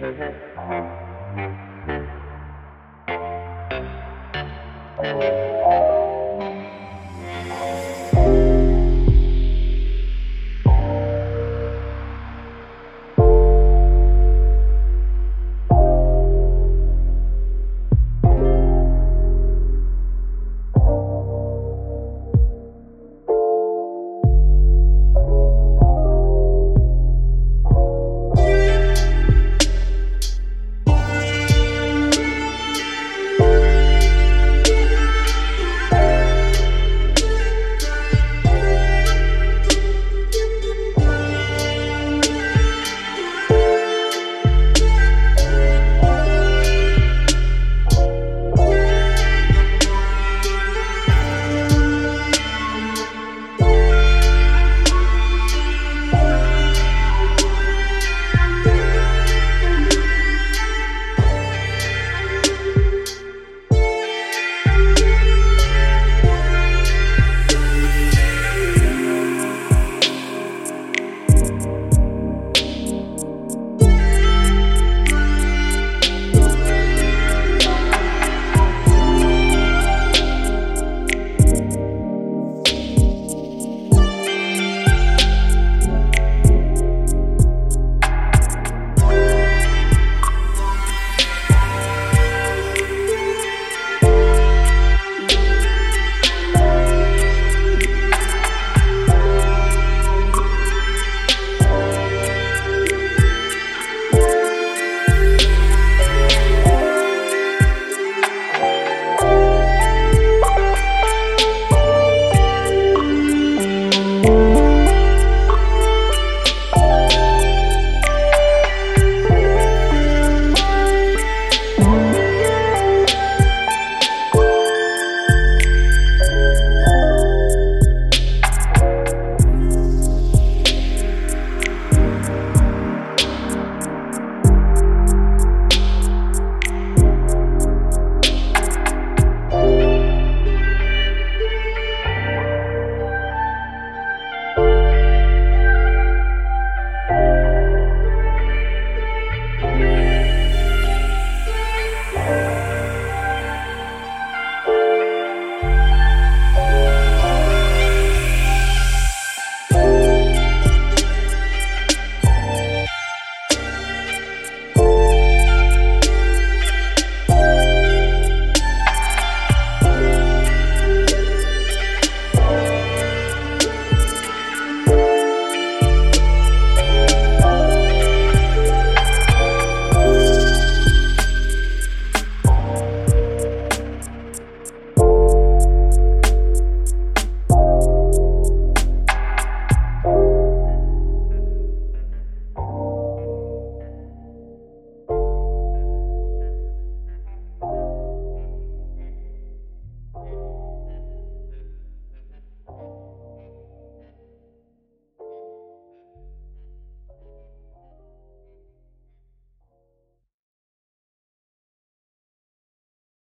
Thank uhum.